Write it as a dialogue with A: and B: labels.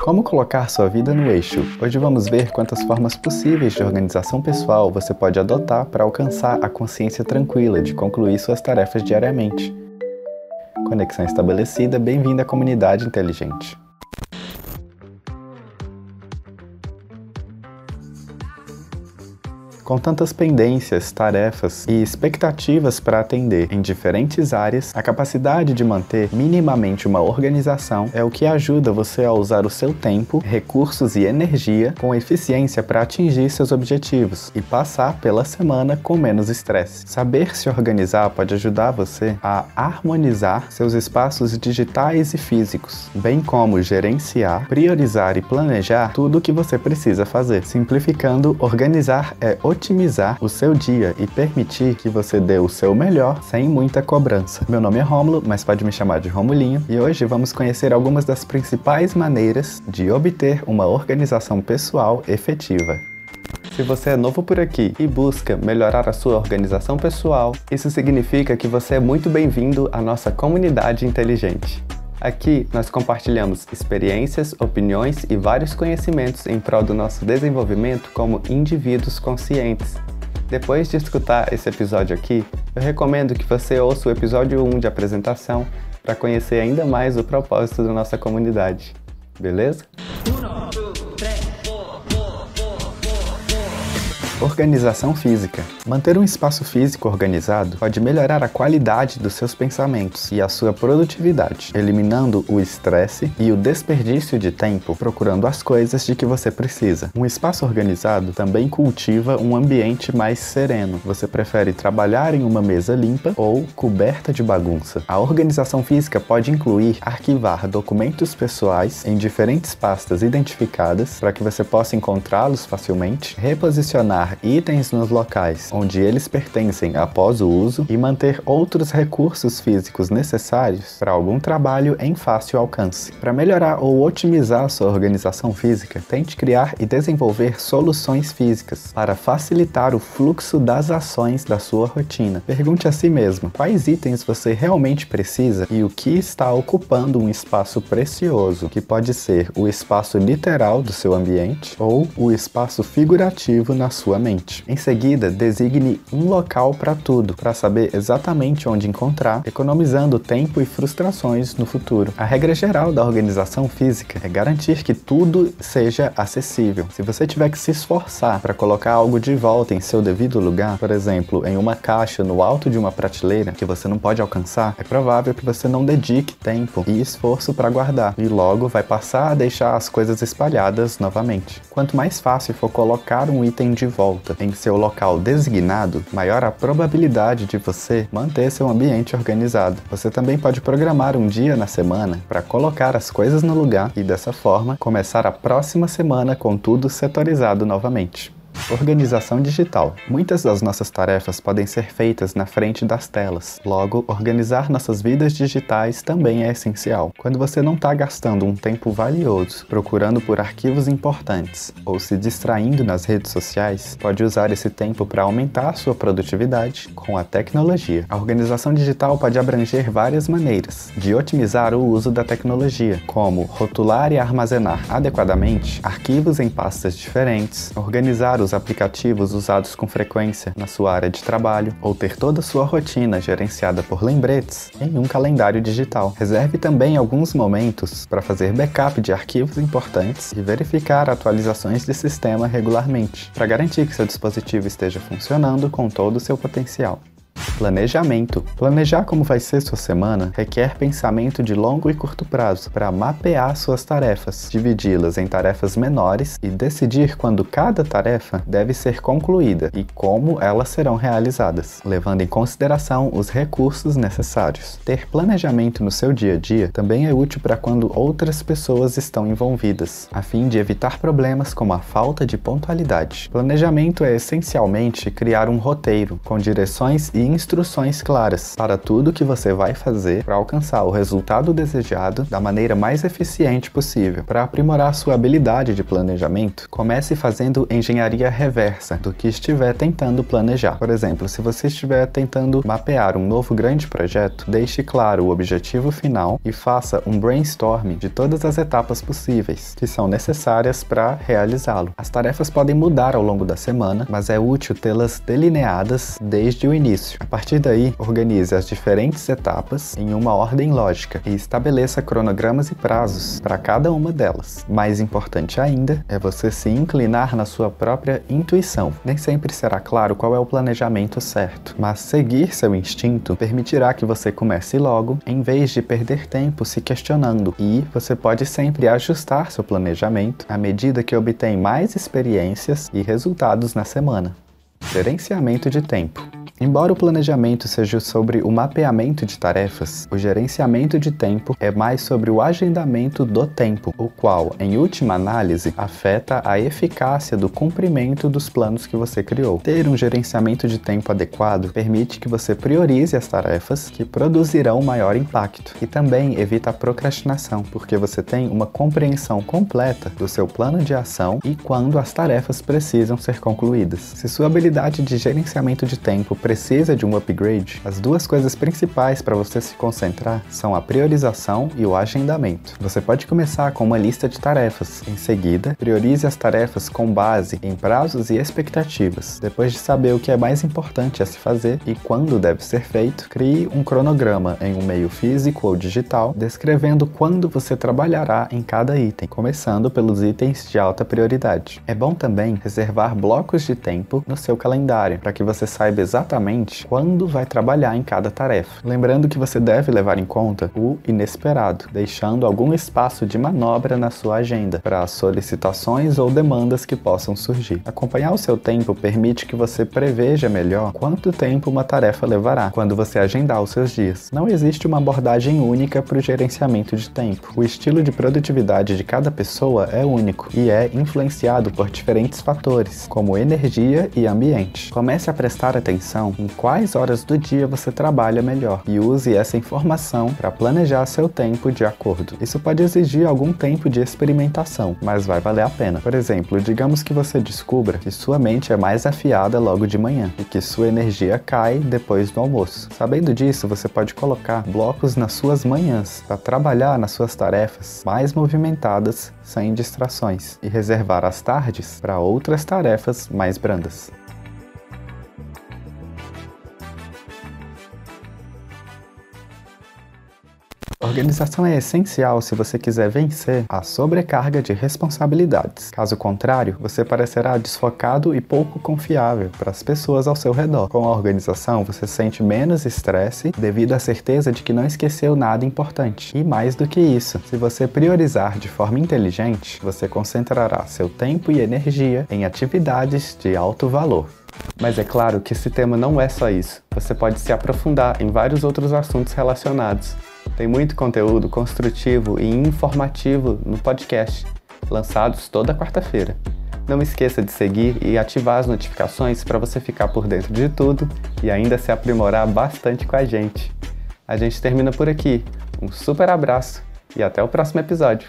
A: Como colocar sua vida no eixo? Hoje vamos ver quantas formas possíveis de organização pessoal você pode adotar para alcançar a consciência tranquila de concluir suas tarefas diariamente. Conexão estabelecida, bem-vindo à comunidade inteligente. Com tantas pendências, tarefas e expectativas para atender em diferentes áreas, a capacidade de manter minimamente uma organização é o que ajuda você a usar o seu tempo, recursos e energia com eficiência para atingir seus objetivos e passar pela semana com menos estresse. Saber se organizar pode ajudar você a harmonizar seus espaços digitais e físicos, bem como gerenciar, priorizar e planejar tudo o que você precisa fazer. Simplificando, organizar é otimizar o seu dia e permitir que você dê o seu melhor sem muita cobrança. Meu nome é Rômulo, mas pode me chamar de Romulinho, e hoje vamos conhecer algumas das principais maneiras de obter uma organização pessoal efetiva. Se você é novo por aqui e busca melhorar a sua organização pessoal, isso significa que você é muito bem-vindo à nossa comunidade inteligente. Aqui nós compartilhamos experiências, opiniões e vários conhecimentos em prol do nosso desenvolvimento como indivíduos conscientes. Depois de escutar esse episódio aqui, eu recomendo que você ouça o episódio 1 de apresentação para conhecer ainda mais o propósito da nossa comunidade. Beleza? Organização física. Manter um espaço físico organizado pode melhorar a qualidade dos seus pensamentos e a sua produtividade, eliminando o estresse e o desperdício de tempo procurando as coisas de que você precisa. Um espaço organizado também cultiva um ambiente mais sereno. Você prefere trabalhar em uma mesa limpa ou coberta de bagunça. A organização física pode incluir arquivar documentos pessoais em diferentes pastas identificadas para que você possa encontrá-los facilmente, reposicionar itens nos locais onde eles pertencem após o uso e manter outros recursos físicos necessários para algum trabalho em fácil alcance. Para melhorar ou otimizar sua organização física, tente criar e desenvolver soluções físicas para facilitar o fluxo das ações da sua rotina. Pergunte a si mesmo quais itens você realmente precisa e o que está ocupando um espaço precioso, que pode ser o espaço literal do seu ambiente ou o espaço figurativo na sua mente. Em seguida, designe um local para tudo, para saber exatamente onde encontrar, economizando tempo e frustrações no futuro. A regra geral da organização física é garantir que tudo seja acessível. Se você tiver que se esforçar para colocar algo de volta em seu devido lugar, por exemplo, em uma caixa no alto de uma prateleira que você não pode alcançar, é provável que você não dedique tempo e esforço para guardar e logo vai passar a deixar as coisas espalhadas novamente. Quanto mais fácil for colocar um item de volta, volta em seu local designado, maior a probabilidade de você manter seu ambiente organizado. Você também pode programar um dia na semana para colocar as coisas no lugar e dessa forma começar a próxima semana com tudo setorizado novamente. Organização digital. Muitas das nossas tarefas podem ser feitas na frente das telas. Logo, organizar nossas vidas digitais também é essencial. Quando você não está gastando um tempo valioso procurando por arquivos importantes ou se distraindo nas redes sociais, pode usar esse tempo para aumentar sua produtividade com a tecnologia. A organização digital pode abranger várias maneiras de otimizar o uso da tecnologia, como rotular e armazenar adequadamente arquivos em pastas diferentes, organizar os aplicativos usados com frequência na sua área de trabalho ou ter toda a sua rotina gerenciada por lembretes em um calendário digital. Reserve também alguns momentos para fazer backup de arquivos importantes e verificar atualizações de sistema regularmente, para garantir que seu dispositivo esteja funcionando com todo o seu potencial. Planejamento. Planejar como vai ser sua semana requer pensamento de longo e curto prazo para mapear suas tarefas, dividi-las em tarefas menores e decidir quando cada tarefa deve ser concluída e como elas serão realizadas, levando em consideração os recursos necessários. Ter planejamento no seu dia a dia também é útil para quando outras pessoas estão envolvidas, a fim de evitar problemas como a falta de pontualidade. Planejamento é essencialmente criar um roteiro com direções e instruções instruções claras para tudo que você vai fazer para alcançar o resultado desejado da maneira mais eficiente possível. Para aprimorar sua habilidade de planejamento, comece fazendo engenharia reversa do que estiver tentando planejar. Por exemplo, se você estiver tentando mapear um novo grande projeto, deixe claro o objetivo final e faça um brainstorm de todas as etapas possíveis que são necessárias para realizá-lo. As tarefas podem mudar ao longo da semana, mas é útil tê-las delineadas desde o início. A partir daí, organize as diferentes etapas em uma ordem lógica e estabeleça cronogramas e prazos para cada uma delas. Mais importante ainda é você se inclinar na sua própria intuição. Nem sempre será claro qual é o planejamento certo, mas seguir seu instinto permitirá que você comece logo em vez de perder tempo se questionando, e você pode sempre ajustar seu planejamento à medida que obtém mais experiências e resultados na semana. Gerenciamento de tempo. Embora o planejamento seja sobre o mapeamento de tarefas, o gerenciamento de tempo é mais sobre o agendamento do tempo, o qual, em última análise, afeta a eficácia do cumprimento dos planos que você criou. Ter um gerenciamento de tempo adequado permite que você priorize as tarefas que produzirão maior impacto e também evita a procrastinação, porque você tem uma compreensão completa do seu plano de ação e quando as tarefas precisam ser concluídas. Se sua habilidade de gerenciamento de tempo precisa de um upgrade, as duas coisas principais para você se concentrar são a priorização e o agendamento. Você pode começar com uma lista de tarefas. Em seguida, priorize as tarefas com base em prazos e expectativas. Depois de saber o que é mais importante a se fazer e quando deve ser feito, crie um cronograma em um meio físico ou digital, descrevendo quando você trabalhará em cada item, começando pelos itens de alta prioridade. É bom também reservar blocos de tempo no seu calendário para que você saiba exatamente exatamente quando vai trabalhar em cada tarefa. Lembrando que você deve levar em conta o inesperado, deixando algum espaço de manobra na sua agenda para solicitações ou demandas que possam surgir. Acompanhar o seu tempo permite que você preveja melhor quanto tempo uma tarefa levará quando você agendar os seus dias. Não existe uma abordagem única para o gerenciamento de tempo. O estilo de produtividade de cada pessoa é único e é influenciado por diferentes fatores, como energia e ambiente. Comece a prestar atenção em quais horas do dia você trabalha melhor e use essa informação para planejar seu tempo de acordo. Isso pode exigir algum tempo de experimentação, mas vai valer a pena. Por exemplo, digamos que você descubra que sua mente é mais afiada logo de manhã e que sua energia cai depois do almoço. Sabendo disso, você pode colocar blocos nas suas manhãs para trabalhar nas suas tarefas mais movimentadas sem distrações e reservar as tardes para outras tarefas mais brandas. Organização é essencial se você quiser vencer a sobrecarga de responsabilidades. Caso contrário, você parecerá desfocado e pouco confiável para as pessoas ao seu redor. Com a organização, você sente menos estresse devido à certeza de que não esqueceu nada importante. E mais do que isso, se você priorizar de forma inteligente, você concentrará seu tempo e energia em atividades de alto valor. Mas é claro que esse tema não é só isso. Você pode se aprofundar em vários outros assuntos relacionados. Tem muito conteúdo construtivo e informativo no podcast, lançados toda quarta-feira. Não esqueça de seguir e ativar as notificações para você ficar por dentro de tudo e ainda se aprimorar bastante com a gente. A gente termina por aqui. Um super abraço e até o próximo episódio.